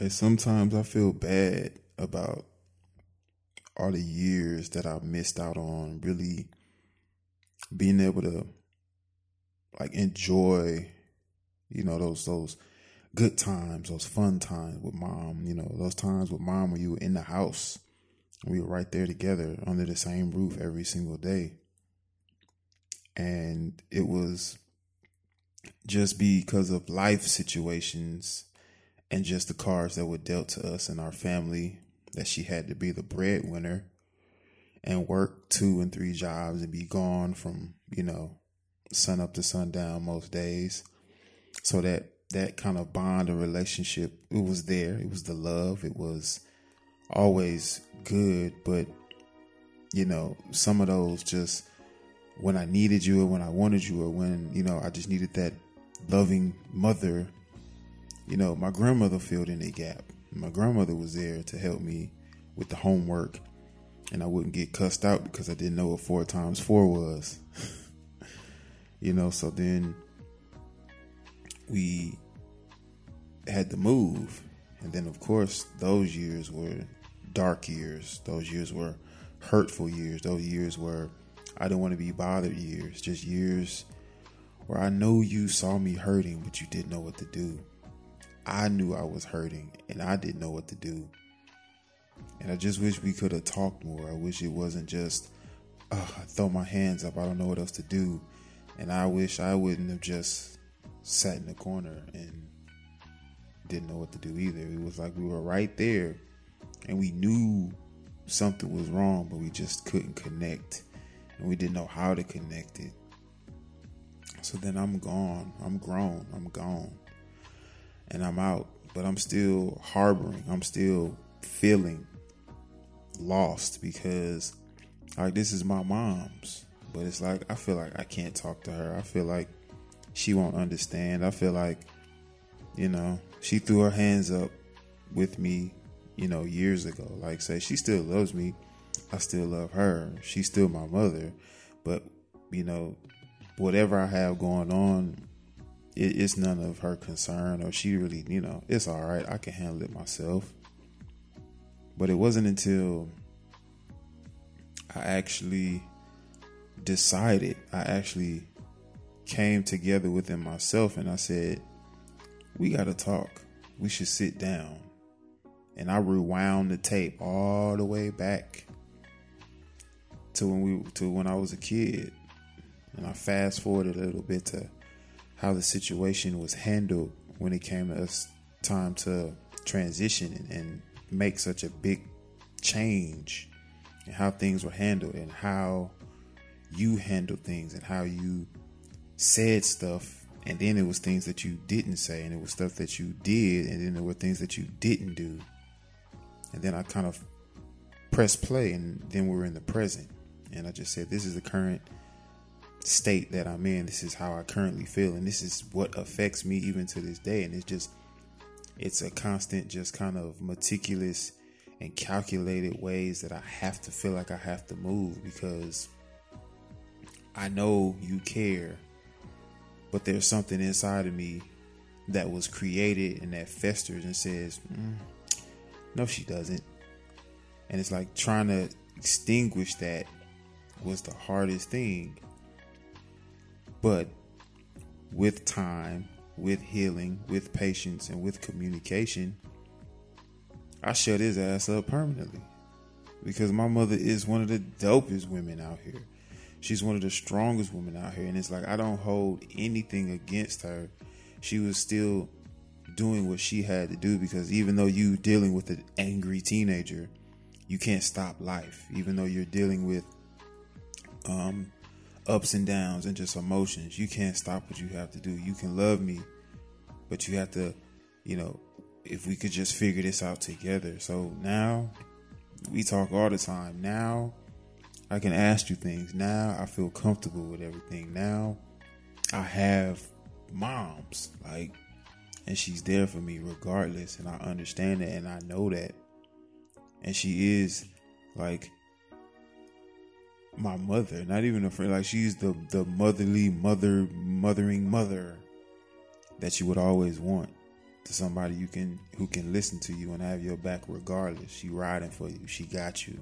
And sometimes I feel bad about all the years that I missed out on really being able to like enjoy, you know, those those good times, those fun times with mom, you know, those times with mom when you were in the house. We were right there together under the same roof every single day. And it was just because of life situations and just the cards that were dealt to us and our family that she had to be the breadwinner and work two and three jobs and be gone from, you know, sun up to sundown most days. So that that kind of bond or relationship, it was there. It was the love. It was always good, but you know, some of those just when I needed you or when I wanted you or when, you know, I just needed that loving mother, you know, my grandmother filled in a gap. My grandmother was there to help me with the homework and I wouldn't get cussed out because I didn't know what four times four was. you know, so then we had to move. And then, of course, those years were dark years. Those years were hurtful years. Those years were I didn't want to be bothered years. Just years where I know you saw me hurting, but you didn't know what to do. I knew I was hurting and I didn't know what to do. And I just wish we could have talked more. I wish it wasn't just, oh, I throw my hands up. I don't know what else to do. And I wish I wouldn't have just sat in the corner and didn't know what to do either. It was like we were right there and we knew something was wrong, but we just couldn't connect and we didn't know how to connect it. So then I'm gone. I'm grown. I'm gone. And I'm out. But I'm still harboring. I'm still feeling lost because like this is my mom's. But it's like I feel like I can't talk to her. I feel like she won't understand. I feel like, you know, she threw her hands up with me, you know, years ago. Like say she still loves me. I still love her. She's still my mother. But, you know, whatever I have going on, it, it's none of her concern or she really, you know, it's all right. I can handle it myself. But it wasn't until I actually decided, I actually came together within myself and I said, we got to talk. We should sit down. And I rewound the tape all the way back to when we to when I was a kid. And I fast forwarded a little bit to how the situation was handled when it came to us time to transition and, make such a big change and how things were handled and how you handled things and how you said stuff. And then it was things that you didn't say and it was stuff that you did and then there were things that you didn't do. And then i kind of press play and then we're in the present. And i just said this is the current state that i'm in this is how i currently feel and this is what affects me even to this day and it's just it's a constant just kind of meticulous and calculated ways that i have to feel like i have to move because i know you care but there's something inside of me that was created and that festers and says, mm, no, she doesn't. And it's like trying to extinguish that was the hardest thing. But with time, with healing, with patience, and with communication, I shut his ass up permanently. Because my mother is one of the dopest women out here. She's one of the strongest women out here. And it's like, I don't hold anything against her. She was still doing what she had to do because even though you dealing with an angry teenager, you can't stop life. Even though you're dealing with um, ups and downs and just emotions, you can't stop what you have to do. You can love me, but you have to, you know, if we could just figure this out together. So now we talk all the time. Now I can ask you things. Now I feel comfortable with everything. Now I have moms, like, and she's there for me regardless. And I understand it and I know that. And she is like my mother, not even a friend. Like she's the the motherly mother, mothering mother that you would always want. to somebody you can who can listen to you and have your back regardless. She riding for you. She got you.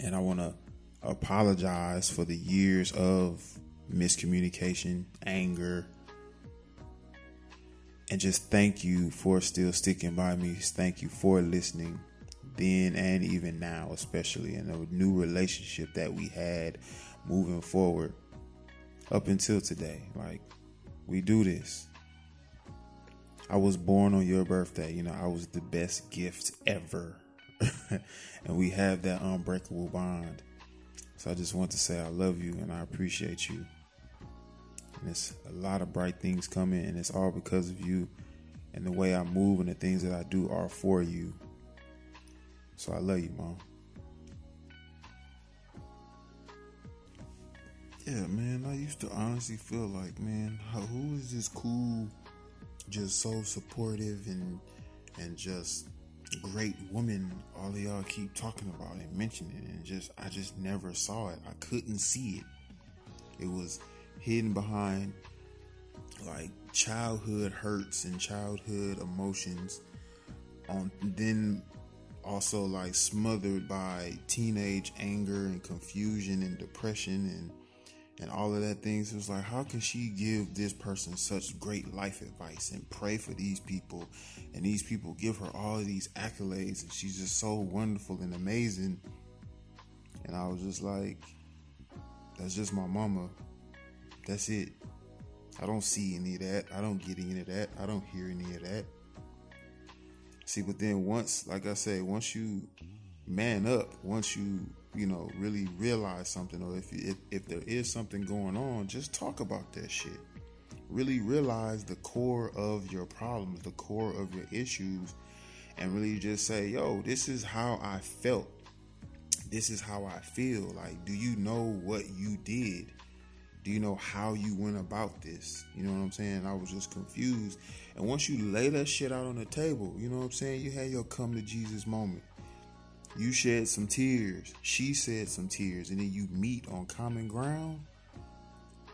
And I want to apologize for the years of miscommunication, anger, and just thank you for still sticking by me. Thank you for listening then and even now, especially in a new relationship that we had moving forward up until today. Like, we do this. I was born on your birthday. You know, I was the best gift ever. and we have that unbreakable bond. So I just want to say I love you and I appreciate you. And it's a lot of bright things coming, and it's all because of you. And the way I move and the things that I do are for you. So I love you, mom. Yeah, man, I used to honestly feel like, man, how, who is this cool, just so supportive and and just great woman all of y'all keep talking about and mentioning and just I just never saw it. I couldn't see it. It was hidden behind like childhood hurts and childhood emotions on then also like smothered by teenage anger and confusion and depression and and all of that things. It was like, how can she give this person such great life advice and pray for these people? And these people give her all of these accolades, and she's just so wonderful and amazing. And I was just like, that's just my mama. That's it. I don't see any of that. I don't get any of that. I don't hear any of that. See, but then once, like I said, once you man up, once you you know really realize something, or if if, if there is something going on, just talk about that shit. Really realize the core of your problems, the core of your issues, and really just say, "Yo, this is how I felt. This is how I feel." Like, do you know what you did? Do you know how you went about this? You know what I'm saying? I was just confused. And once you lay that shit out on the table, you know what I'm saying? You had your come to Jesus moment. You shed some tears. She shed some tears. And then you meet on common ground.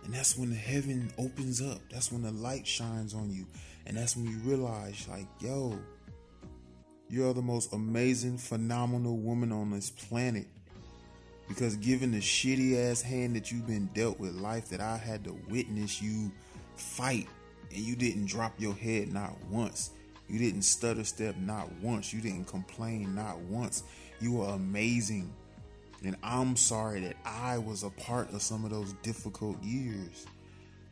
And that's when the heaven opens up. That's when the light shines on you. And that's when you realize, like, yo, you're the most amazing, phenomenal woman on this planet. Because given the shitty ass hand that you've been dealt with life, that I had to witness you fight and you didn't drop your head not once. You didn't stutter step not once. You didn't complain not once. You were amazing. And I'm sorry that I was a part of some of those difficult years.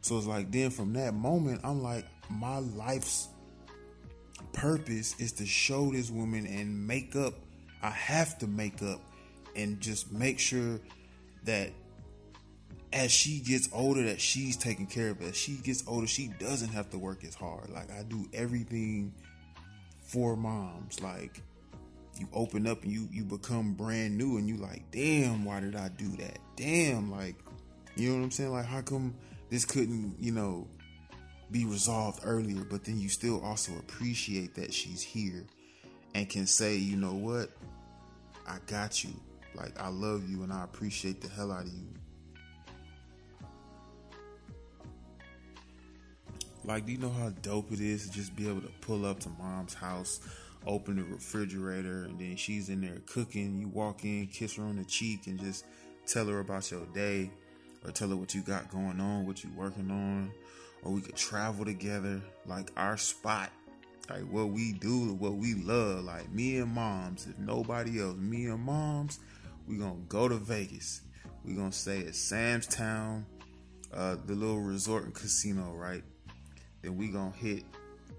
So it's like then from that moment, I'm like, my life's purpose is to show this woman and make up. I have to make up and just make sure that as she gets older that she's taken care of. As she gets older, she doesn't have to work as hard. Like I do everything for moms. Like you open up and you you become brand new and you like, damn, why did I do that? Damn, like you know what I'm saying? Like how come this couldn't, you know, be resolved earlier, but then you still also appreciate that she's here and can say, you know what? I got you. Like I love you and I appreciate the hell out of you. Like, do you know how dope it is to just be able to pull up to mom's house, open the refrigerator, and then she's in there cooking. You walk in, kiss her on the cheek, and just tell her about your day, or tell her what you got going on, what you working on, or we could travel together. Like our spot, like what we do, what we love. Like me and moms, if nobody else, me and moms, we gonna go to Vegas. We're gonna stay at Sam's Town, uh, the little resort and casino, right? Then we gonna hit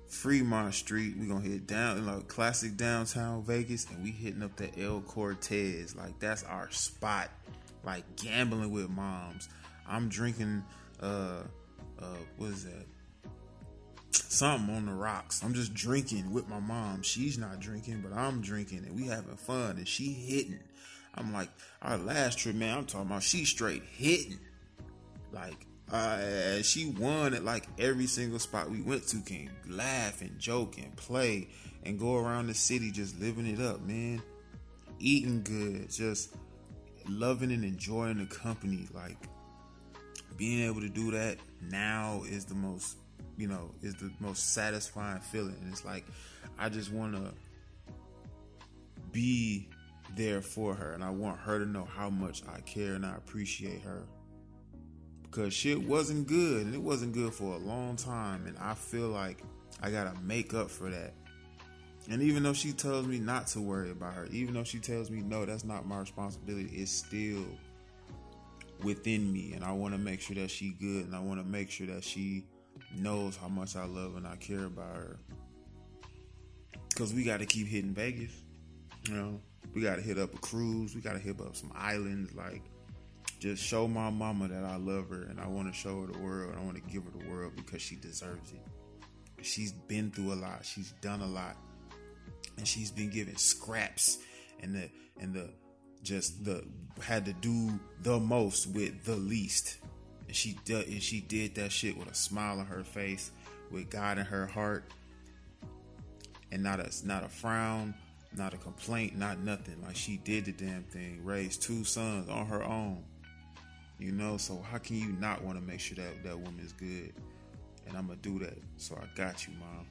Fremont Street. We're gonna hit down in like classic downtown Vegas, and we hitting up the El Cortez. Like that's our spot. Like gambling with moms. I'm drinking. Uh, uh, what is that? Something on the rocks. I'm just drinking with my mom. She's not drinking, but I'm drinking, and we having fun, and she hitting. I'm like, our last trip, man. I'm talking about she straight hitting. Like uh, she won at like every single spot we went to. Can laugh and joke and play and go around the city just living it up, man. Eating good, just loving and enjoying the company. Like being able to do that now is the most you know, is the most satisfying feeling. And it's like I just want to be there for her, and I want her to know how much I care and I appreciate her. Because shit wasn't good, and it wasn't good for a long time, and I feel like I gotta make up for that. And even though she tells me not to worry about her, even though she tells me no, that's not my responsibility, it's still within me and I want to make sure that she good and I want to make sure that she knows how much I love and I care about her. Cuz we got to keep hitting Vegas. You know, we got to hit up a cruise, we got to hit up some islands like just show my mama that I love her and I want to show her the world. I want to give her the world because she deserves it. She's been through a lot. She's done a lot. And she's been given scraps and the and the just the had to do the most with the least. And she did and she did that shit with a smile on her face, with God in her heart, and not a not a frown, not a complaint, not nothing. Like she did the damn thing, raised two sons on her own. You know, so how can you not want to make sure that that woman is good? And I'm gonna do that. So I got you, mom.